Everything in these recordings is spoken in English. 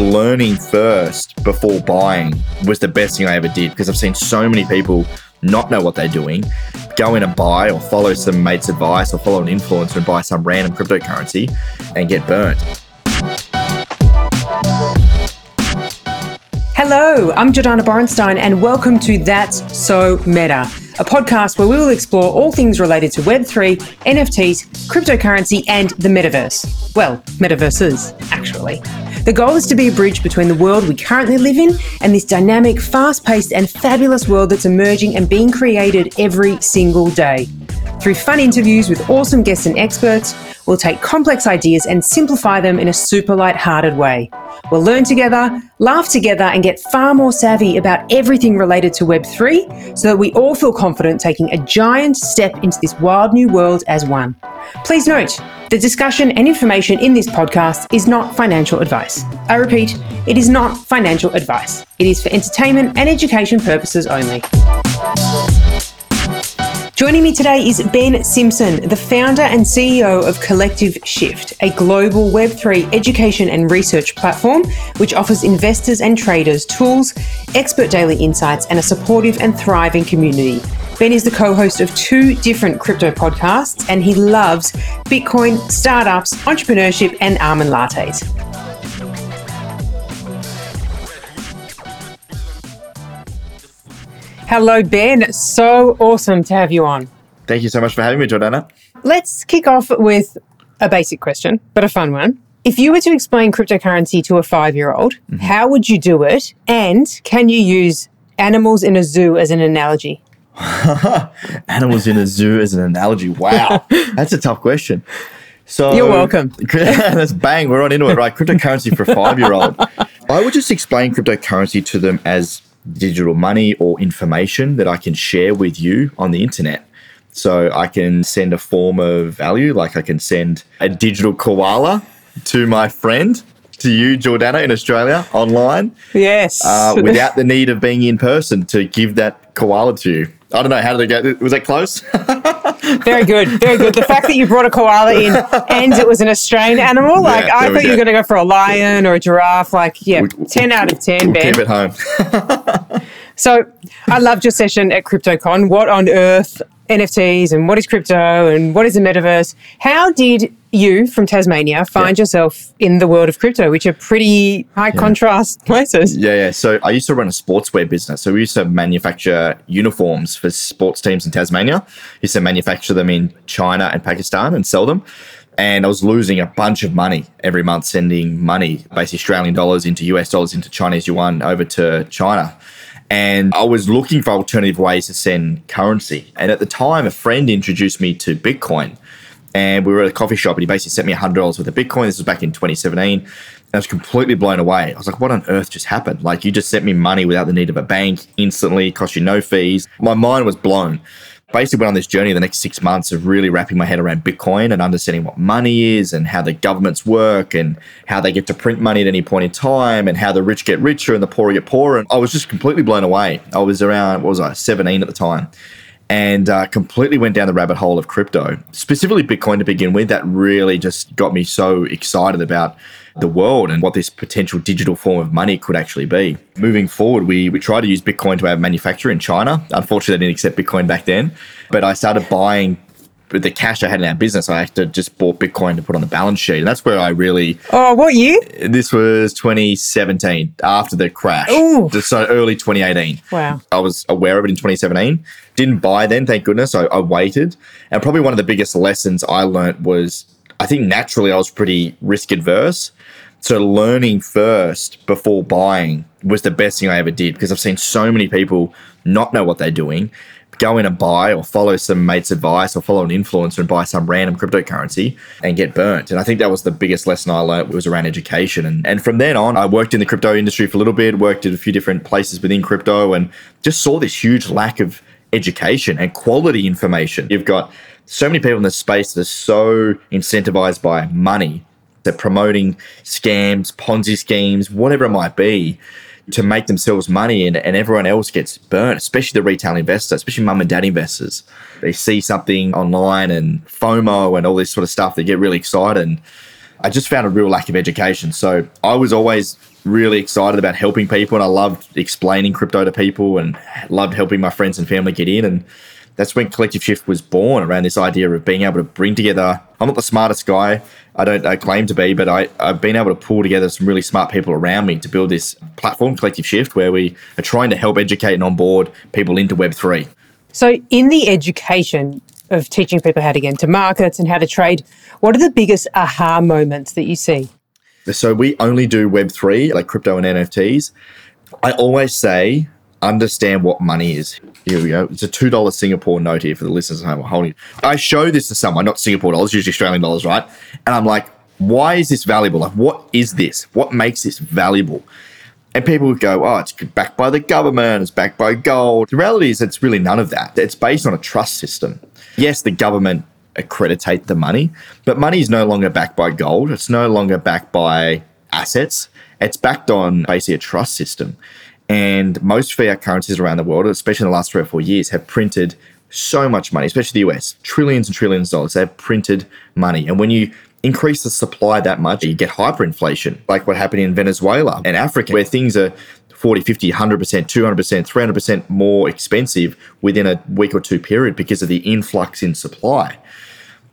learning first before buying was the best thing I ever did because I've seen so many people not know what they're doing, go in and buy or follow some mate's advice or follow an influencer and buy some random cryptocurrency and get burnt. Hello, I'm Jordana Borenstein, and welcome to That's So Meta, a podcast where we will explore all things related to Web3, NFTs, cryptocurrency, and the metaverse. Well, metaverses, actually. The goal is to be a bridge between the world we currently live in and this dynamic, fast paced, and fabulous world that's emerging and being created every single day. Through fun interviews with awesome guests and experts, we'll take complex ideas and simplify them in a super light-hearted way. We'll learn together, laugh together, and get far more savvy about everything related to Web3 so that we all feel confident taking a giant step into this wild new world as one. Please note, the discussion and information in this podcast is not financial advice. I repeat, it is not financial advice. It is for entertainment and education purposes only. Joining me today is Ben Simpson, the founder and CEO of Collective Shift, a global Web3 education and research platform which offers investors and traders tools, expert daily insights, and a supportive and thriving community. Ben is the co host of two different crypto podcasts, and he loves Bitcoin, startups, entrepreneurship, and almond lattes. Hello, Ben. So awesome to have you on. Thank you so much for having me, Jordana. Let's kick off with a basic question, but a fun one. If you were to explain cryptocurrency to a five year old, mm-hmm. how would you do it? And can you use animals in a zoo as an analogy? animals in a zoo as an analogy. Wow. That's a tough question. So You're welcome. let's bang, we're on into it, right? Cryptocurrency for a five year old. I would just explain cryptocurrency to them as digital money or information that I can share with you on the internet. So I can send a form of value, like I can send a digital koala to my friend, to you, Jordana, in Australia online. Yes. Uh, without the need of being in person to give that koala to you. I don't know, how did they get. Was that close? very good, very good. The fact that you brought a koala in and it was an Australian animal, like yeah, I thought you were going to go for a lion or a giraffe. Like, yeah, we, 10 out of 10, we'll Ben. Keep it home. so I loved your session at CryptoCon. What on earth NFTs and what is crypto and what is the metaverse. How did you from Tasmania find yeah. yourself in the world of crypto, which are pretty high yeah. contrast places? Yeah, yeah. So I used to run a sportswear business. So we used to manufacture uniforms for sports teams in Tasmania. We used to manufacture them in China and Pakistan and sell them. And I was losing a bunch of money every month sending money, basically Australian dollars into US dollars into Chinese yuan over to China. And I was looking for alternative ways to send currency. And at the time, a friend introduced me to Bitcoin. And we were at a coffee shop and he basically sent me $100 worth of Bitcoin. This was back in 2017. I was completely blown away. I was like, what on earth just happened? Like, you just sent me money without the need of a bank instantly, cost you no fees. My mind was blown basically went on this journey the next six months of really wrapping my head around Bitcoin and understanding what money is and how the governments work and how they get to print money at any point in time and how the rich get richer and the poor get poorer. And I was just completely blown away. I was around, what was I, 17 at the time and uh, completely went down the rabbit hole of crypto, specifically Bitcoin to begin with. That really just got me so excited about the world and what this potential digital form of money could actually be. Moving forward, we, we tried to use Bitcoin to our manufacture in China. Unfortunately, they didn't accept Bitcoin back then, but I started buying with the cash I had in our business, I had to just bought Bitcoin to put on the balance sheet. And that's where I really. Oh, what year? This was 2017, after the crash. Oh. So early 2018. Wow. I was aware of it in 2017. Didn't buy then, thank goodness. I, I waited. And probably one of the biggest lessons I learned was I think naturally I was pretty risk adverse. So learning first before buying was the best thing I ever did because I've seen so many people not know what they're doing, go in and buy or follow some mate's advice or follow an influencer and buy some random cryptocurrency and get burnt. And I think that was the biggest lesson I learned was around education. And, and from then on, I worked in the crypto industry for a little bit, worked at a few different places within crypto and just saw this huge lack of education and quality information. You've got so many people in this space that are so incentivized by money they're promoting scams, Ponzi schemes, whatever it might be to make themselves money and, and everyone else gets burnt, especially the retail investor, especially mum and dad investors. They see something online and FOMO and all this sort of stuff. They get really excited. And I just found a real lack of education. So I was always really excited about helping people and I loved explaining crypto to people and loved helping my friends and family get in. And that's when Collective Shift was born around this idea of being able to bring together. I'm not the smartest guy. I don't I claim to be, but I, I've been able to pull together some really smart people around me to build this platform, Collective Shift, where we are trying to help educate and onboard people into Web3. So, in the education of teaching people how to get into markets and how to trade, what are the biggest aha moments that you see? So, we only do Web3, like crypto and NFTs. I always say, understand what money is. Here we go. It's a two dollar Singapore note here for the listeners at home. Holding. I show this to someone, not Singapore dollars, usually Australian dollars, right? And I'm like, why is this valuable? Like, what is this? What makes this valuable? And people would go, oh, it's backed by the government, it's backed by gold. The reality is, it's really none of that. It's based on a trust system. Yes, the government accreditate the money, but money is no longer backed by gold. It's no longer backed by assets. It's backed on basically a trust system. And most fiat currencies around the world, especially in the last three or four years, have printed so much money, especially the US, trillions and trillions of dollars. They've printed money. And when you increase the supply that much, you get hyperinflation, like what happened in Venezuela and Africa, where things are 40, 50, 100%, 200%, 300% more expensive within a week or two period because of the influx in supply.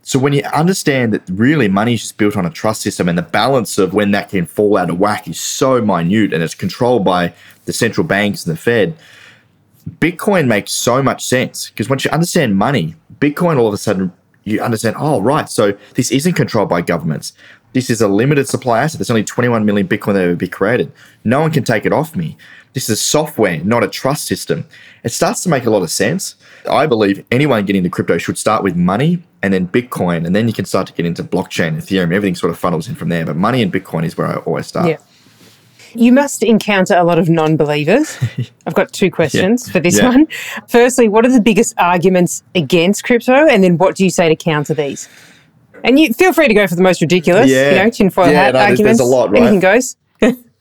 So when you understand that really money is just built on a trust system and the balance of when that can fall out of whack is so minute and it's controlled by the central banks and the Fed, Bitcoin makes so much sense because once you understand money, Bitcoin all of a sudden you understand, oh, right, so this isn't controlled by governments. This is a limited supply asset. There's only 21 million Bitcoin that ever be created. No one can take it off me. This is software, not a trust system. It starts to make a lot of sense. I believe anyone getting into crypto should start with money and then Bitcoin, and then you can start to get into blockchain, Ethereum, everything sort of funnels in from there. But money and Bitcoin is where I always start. Yeah. You must encounter a lot of non believers. I've got two questions yeah. for this yeah. one. Firstly, what are the biggest arguments against crypto? And then what do you say to counter these? And you feel free to go for the most ridiculous, yeah. you know, tinfoil yeah, hat no, arguments. There's, there's a lot, right? Anything goes.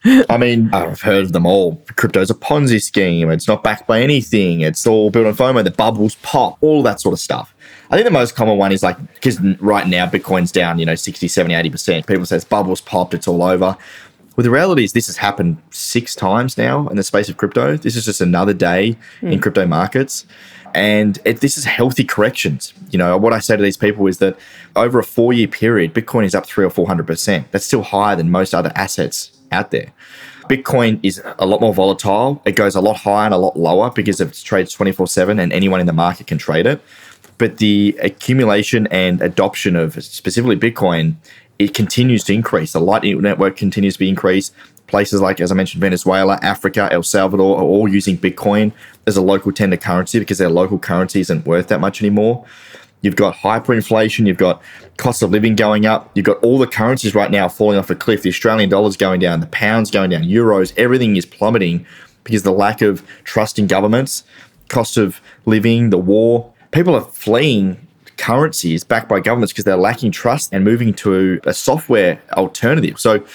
I mean, I've heard of them all. Crypto's a Ponzi scheme. It's not backed by anything. It's all built on FOMO. The bubbles pop, all that sort of stuff. I think the most common one is like, because right now Bitcoin's down, you know, 60, 70, 80%. People say it's bubbles popped, it's all over. Well, the reality is this has happened six times now in the space of crypto. This is just another day mm. in crypto markets. And it, this is healthy corrections. You know, what I say to these people is that over a four year period, Bitcoin is up three or 400%. That's still higher than most other assets out there. Bitcoin is a lot more volatile. It goes a lot higher and a lot lower because it trades 24 7 and anyone in the market can trade it. But the accumulation and adoption of specifically Bitcoin it continues to increase. The Lightning Network continues to be increased. Places like, as I mentioned, Venezuela, Africa, El Salvador are all using Bitcoin as a local tender currency because their local currency isn't worth that much anymore. You've got hyperinflation, you've got cost of living going up, you've got all the currencies right now falling off a cliff. The Australian dollar's going down, the pound's going down, euros, everything is plummeting because the lack of trust in governments, cost of living, the war. People are fleeing currencies backed by governments because they're lacking trust and moving to a software alternative. So,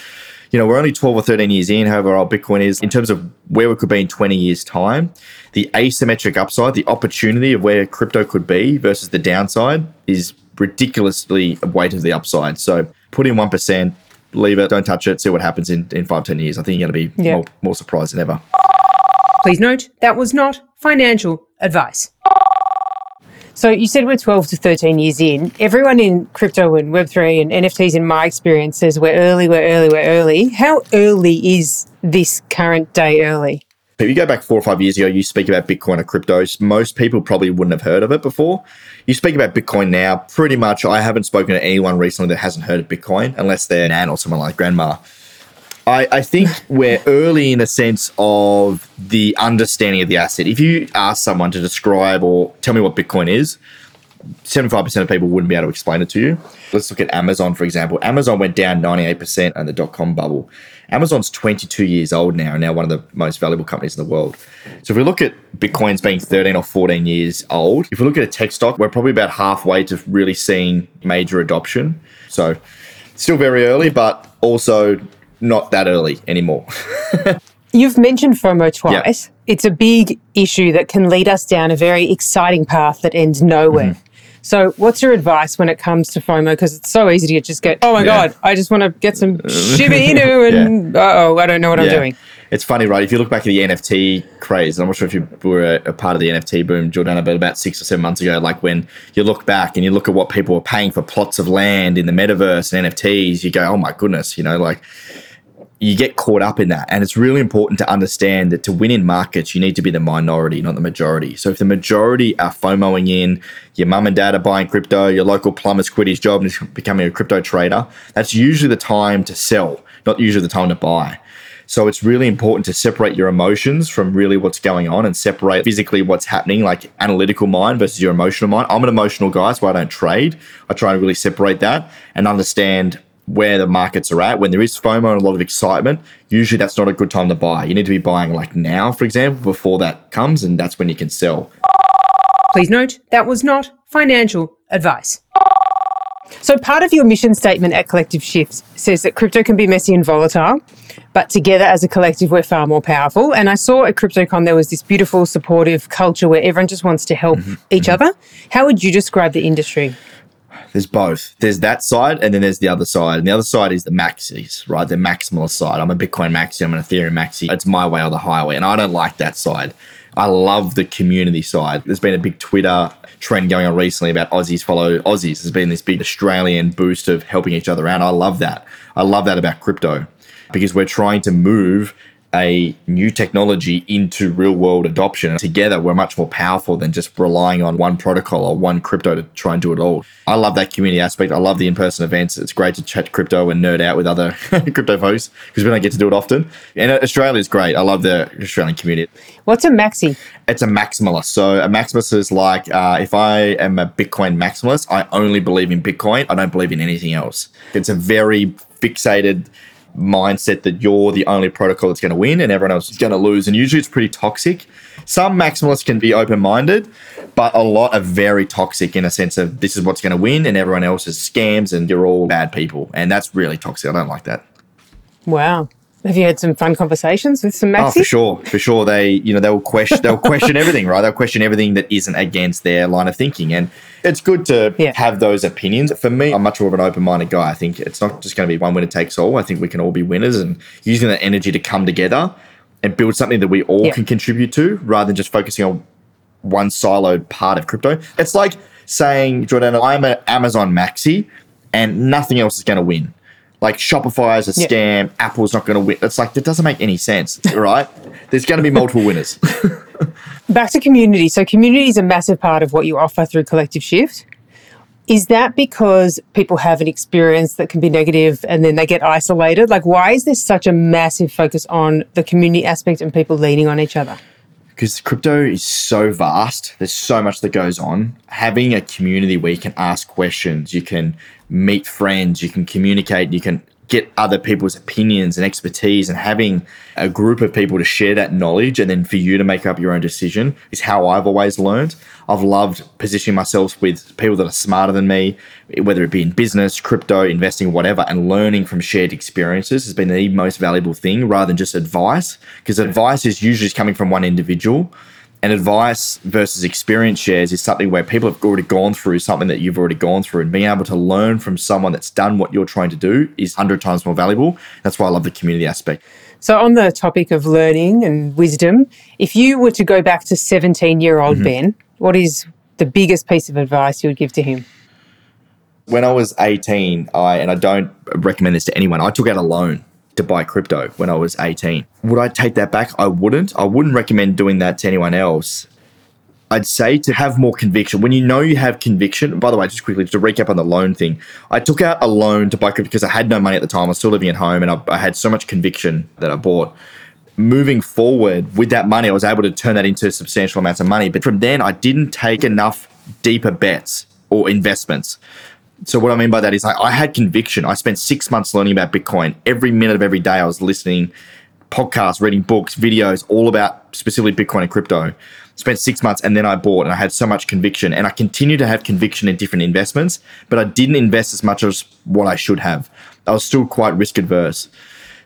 you know, we're only 12 or 13 years in, however old Bitcoin is, in terms of where we could be in 20 years' time. The asymmetric upside, the opportunity of where crypto could be versus the downside is ridiculously weighted to the upside. So put in 1%, leave it, don't touch it, see what happens in, in five, 10 years. I think you're going to be yeah. more, more surprised than ever. Please note that was not financial advice. So you said we're 12 to 13 years in. Everyone in crypto and Web3 and NFTs, in my experience, says we're early, we're early, we're early. How early is this current day early? If you go back four or five years ago, you speak about Bitcoin or cryptos. Most people probably wouldn't have heard of it before. You speak about Bitcoin now, pretty much. I haven't spoken to anyone recently that hasn't heard of Bitcoin, unless they're Nan or someone like Grandma. I, I think we're early in a sense of the understanding of the asset. If you ask someone to describe or tell me what Bitcoin is, 75% of people wouldn't be able to explain it to you. Let's look at Amazon, for example. Amazon went down 98% in the dot com bubble. Amazon's 22 years old now, and now one of the most valuable companies in the world. So if we look at Bitcoin's being 13 or 14 years old, if we look at a tech stock, we're probably about halfway to really seeing major adoption. So still very early, but also not that early anymore. You've mentioned FOMO twice. It's a big issue that can lead us down a very exciting path that ends nowhere. Mm-hmm. So, what's your advice when it comes to FOMO? Because it's so easy to just get, oh my Yeah. God, I just want to get some Shiba Inu and oh, I don't know what I'm doing. It's funny, right? If you look back at the NFT craze, I'm not sure if you were a, a part of the NFT boom, Jordana, but about six or seven months ago, like when you look back and you look at what people were paying for plots of land in the metaverse and NFTs, you go, oh my goodness, you know, like you get caught up in that. And it's really important to understand that to win in markets, you need to be the minority, not the majority. So if the majority are FOMOing in, your mum and dad are buying crypto, your local plumber's quit his job and is becoming a crypto trader, that's usually the time to sell, not usually the time to buy. So it's really important to separate your emotions from really what's going on and separate physically what's happening, like analytical mind versus your emotional mind. I'm an emotional guy, so I don't trade. I try to really separate that and understand where the markets are at. When there is FOMO and a lot of excitement, usually that's not a good time to buy. You need to be buying like now, for example, before that comes, and that's when you can sell. Please note that was not financial advice. So, part of your mission statement at Collective Shifts says that crypto can be messy and volatile, but together as a collective, we're far more powerful. And I saw at CryptoCon there was this beautiful, supportive culture where everyone just wants to help mm-hmm. each mm-hmm. other. How would you describe the industry? There's both. There's that side, and then there's the other side. And the other side is the maxis, right? The maximalist side. I'm a Bitcoin maxi. I'm an Ethereum maxi. It's my way or the highway, and I don't like that side. I love the community side. There's been a big Twitter trend going on recently about Aussies follow Aussies. There's been this big Australian boost of helping each other out. I love that. I love that about crypto because we're trying to move a new technology into real world adoption. Together, we're much more powerful than just relying on one protocol or one crypto to try and do it all. I love that community aspect. I love the in person events. It's great to chat crypto and nerd out with other crypto folks because we don't get to do it often. And Australia is great. I love the Australian community. What's a maxi? It's a maximalist. So a maximalist is like uh, if I am a Bitcoin maximalist, I only believe in Bitcoin. I don't believe in anything else. It's a very fixated mindset that you're the only protocol that's going to win and everyone else is going to lose. And usually it's pretty toxic. Some maximalists can be open minded, but a lot are very toxic in a sense of this is what's going to win and everyone else is scams and you're all bad people. And that's really toxic. I don't like that. Wow. Have you had some fun conversations with some Maxi? Oh, for sure, for sure. They, you know, they'll question, they'll question everything, right? They'll question everything that isn't against their line of thinking, and it's good to Yeah. have those opinions. For me, I'm much more of an open-minded guy. I think it's not just going to be one winner takes all. I think we can all be winners, and using that energy to come together and build something that we all Yeah. can contribute to, rather than just focusing on one siloed part of crypto. It's like saying, Jordan, I'm an Amazon maxi, and nothing else is going to win. Like Shopify is a scam, Apple's not going to win. It's like that doesn't make any sense, right? There's going to be multiple winners. Back to community. So, community is a massive part of what you offer through Collective Shift. Is that because people have an experience that can be negative and then they get isolated? Like, why is there such a massive focus on the community aspect and people leaning on each other? Because crypto is so vast. There's so much that goes on. Having a community where you can ask questions, you can meet friends, you can communicate, you can get other people's opinions and expertise, and having a group of people to share that knowledge and then for you to make up your own decision is how I've always learned. I've loved positioning myself with people that are smarter than me, whether it be in business, crypto, investing, whatever, and learning from shared experiences has been the most valuable thing rather than just advice. Because advice is usually coming from one individual. And advice versus experience shares is something where people have already gone through something that you've already gone through, and being able to learn from someone that's done what you're trying to do is 100 times more valuable. That's why I love the community aspect. So, on the topic of learning and wisdom, if you were to go back to 17 year old mm-hmm. Ben, what is the biggest piece of advice you would give to him? When I was 18, I, and I don't recommend this to anyone, I took out a loan to buy crypto when I was 18. Would I take that back? I wouldn't. I wouldn't recommend doing that to anyone else. I'd say to have more conviction. When you know you have conviction, by the way, just quickly to recap on the loan thing, I took out a loan to buy crypto because I had no money at the time. I was still living at home and I, I had so much conviction that I bought. Moving forward with that money, I was able to turn that into substantial amounts of money. But from then, I didn't take enough deeper bets or investments. So what I mean by that is I, I had conviction. I spent six months learning about Bitcoin. Every minute of every day, I was listening podcasts, reading books, videos, all about specifically Bitcoin and crypto. Spent six months and then I bought and I had so much conviction. And I continue to have conviction in different investments, but I didn't invest as much as what I should have. I was still quite risk adverse.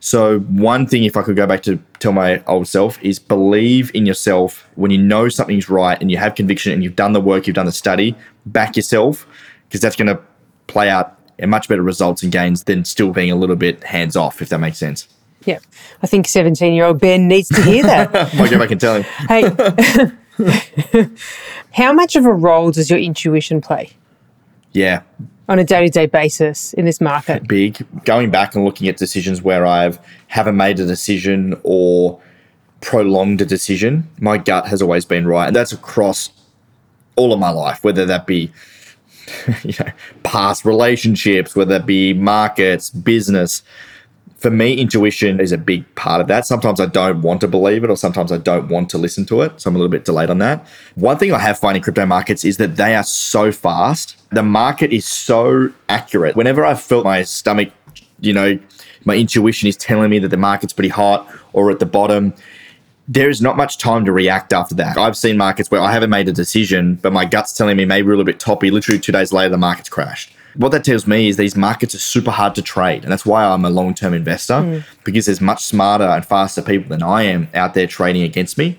So, one thing, if I could go back to tell my old self, is believe in yourself when you know something's right and you have conviction and you've done the work, you've done the study, back yourself, because that's going to play out in much better results and gains than still being a little bit hands off, if that makes sense. Yeah. I think 17 year old Ben needs to hear that. I'll go back and tell him. hey, how much of a role does your intuition play Yeah, on a day to day basis in this market? big. Going back and looking at decisions where I've haven't made a decision or prolonged a decision, my gut has always been right, and that's across all of my life, whether that be you know past relationships, whether it be markets, business. For me, intuition is a big part of that. Sometimes I don't want to believe it, or sometimes I don't want to listen to it. So I'm a little bit delayed on that. One thing I have found in crypto markets is that they are so fast. The market is so accurate. Whenever I felt my stomach, you know, my intuition is telling me that the market's pretty hot or at the bottom, there is not much time to react after that. I've seen markets where I haven't made a decision, but my gut's telling me maybe we're a little bit toppy. Literally two days later, the market's crashed. What that tells me is these markets are super hard to trade. And that's why I'm a long term investor hmm. because there's much smarter and faster people than I am out there trading against me.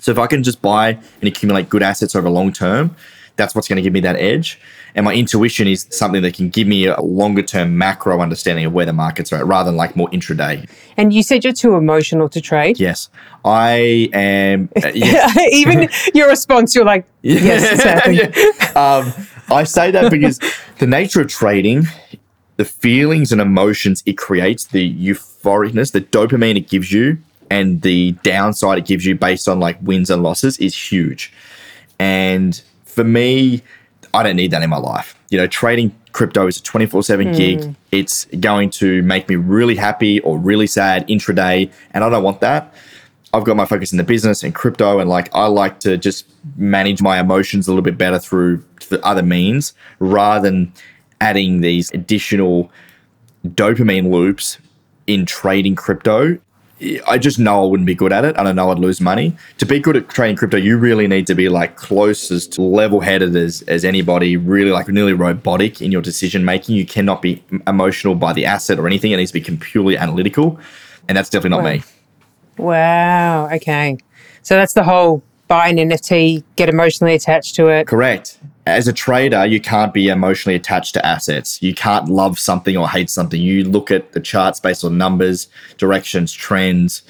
So if I can just buy and accumulate good assets over long term, that's what's going to give me that edge. And my intuition is something that can give me a longer term macro understanding of where the markets are at rather than like more intraday. And you said you're too emotional to trade. Yes, I am. uh, yeah. Even your response, you're like, yes, it's happening. Yeah. Um, I say that because the nature of trading, the feelings and emotions it creates, the euphoricness, the dopamine it gives you, and the downside it gives you based on like wins and losses is huge. And for me, I don't need that in my life. You know, trading crypto is a 24 7 hmm. gig. It's going to make me really happy or really sad intraday. And I don't want that. I've got my focus in the business and crypto, and like I like to just manage my emotions a little bit better through the other means rather than adding these additional dopamine loops in trading crypto. I just know I wouldn't be good at it. and I know I'd lose money. To be good at trading crypto, you really need to be like closest level headed as, as anybody, really like nearly robotic in your decision making. You cannot be emotional by the asset or anything. It needs to be purely analytical. And that's definitely not Wow. me. Wow. Okay. So that's the whole buy an NFT, get emotionally attached to it. Correct. As a trader, you can't be emotionally attached to assets. You can't love something or hate something. You look at the charts based on numbers, directions, trends,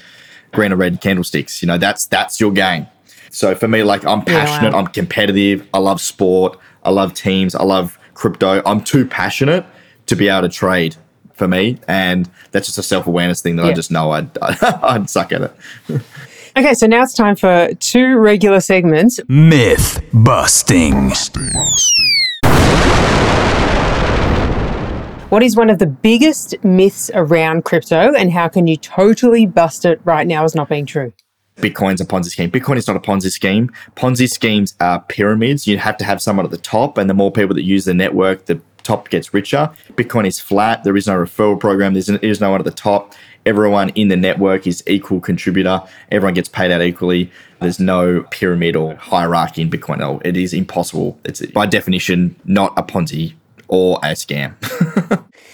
green or red candlesticks. You know, that's that's your game. So for me, like I'm Yeah, passionate, wow. I'm competitive, I love sport, I love teams, I love crypto. I'm too passionate to be able to trade for me. And that's just a self-awareness thing that I just know I'd I'd suck at it. Okay, so now it's time for two regular segments. Myth busting. What is one of the biggest myths around crypto, and how can you totally bust it right now as not being true? Bitcoin's a Ponzi scheme. Bitcoin is not a Ponzi scheme. Ponzi schemes are pyramids. You have to have someone at the top, and the more people that use the network, the top gets richer. Bitcoin is flat. There is no referral program. There's there is no one at the top. Everyone in the network is equal contributor. Everyone gets paid out equally. There's no pyramid or hierarchy in Bitcoin. No, it is impossible. It's by definition not a Ponzi or a scam.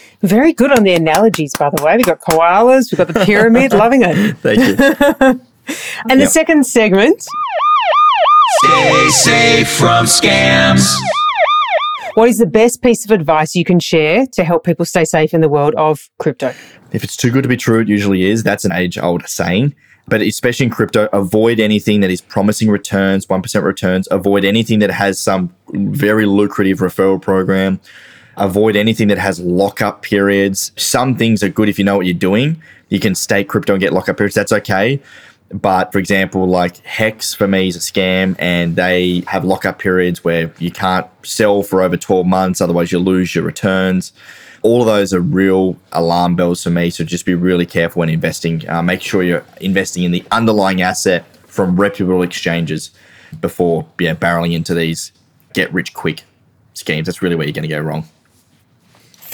Very good on the analogies, by the way. We've got koalas, we've got the pyramid, loving it. Thank you. And the second segment, Stay safe from scams. What is the best piece of advice you can share to help people stay safe in the world of crypto? If it's too good to be true, it usually is. That's an age old saying. But especially in crypto, avoid anything that is promising returns, 1% returns. Avoid anything that has some very lucrative referral program. Avoid anything that has lockup periods. Some things are good if you know what you're doing. You can stake crypto and get lockup periods. That's okay. But for example, like Hex for me is a scam and they have lockup periods where you can't sell for over 12 months, otherwise, you lose your returns. All of those are real alarm bells for me. So just be really careful when investing. Uh, make sure you're investing in the underlying asset from reputable exchanges before yeah, barreling into these get rich quick schemes. That's really where you're going to go wrong.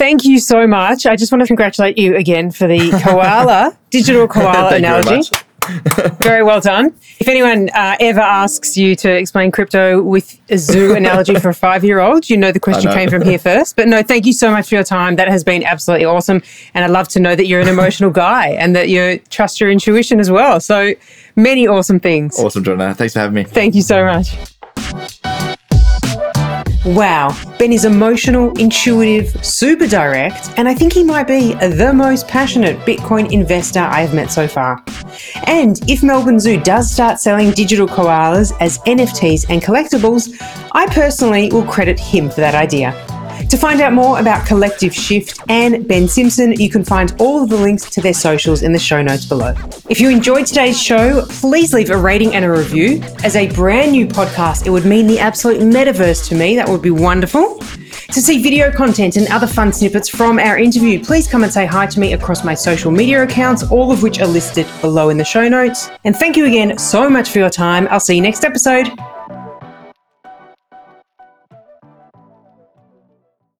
Thank you so much. I just want to congratulate you again for the koala, digital koala Thank you very analogy. Very well done. If anyone uh, ever asks you to explain crypto with a zoo analogy for a five year old, you know the question know. came from here first. But no, thank you so much for your time. That has been absolutely awesome. And I'd love to know that you're an emotional guy and that you trust your intuition as well. So many awesome things. Awesome, Jonah. Thanks for having me. Thank you so much. Wow, Ben is emotional, intuitive, super direct, and I think he might be the most passionate Bitcoin investor I have met so far. And if Melbourne Zoo does start selling digital koalas as NFTs and collectibles, I personally will credit him for that idea. To find out more about Collective Shift and Ben Simpson, you can find all of the links to their socials in the show notes below. If you enjoyed today's show, please leave a rating and a review. As a brand new podcast, it would mean the absolute metaverse to me. That would be wonderful. To see video content and other fun snippets from our interview, please come and say hi to me across my social media accounts, all of which are listed below in the show notes. And thank you again so much for your time. I'll see you next episode.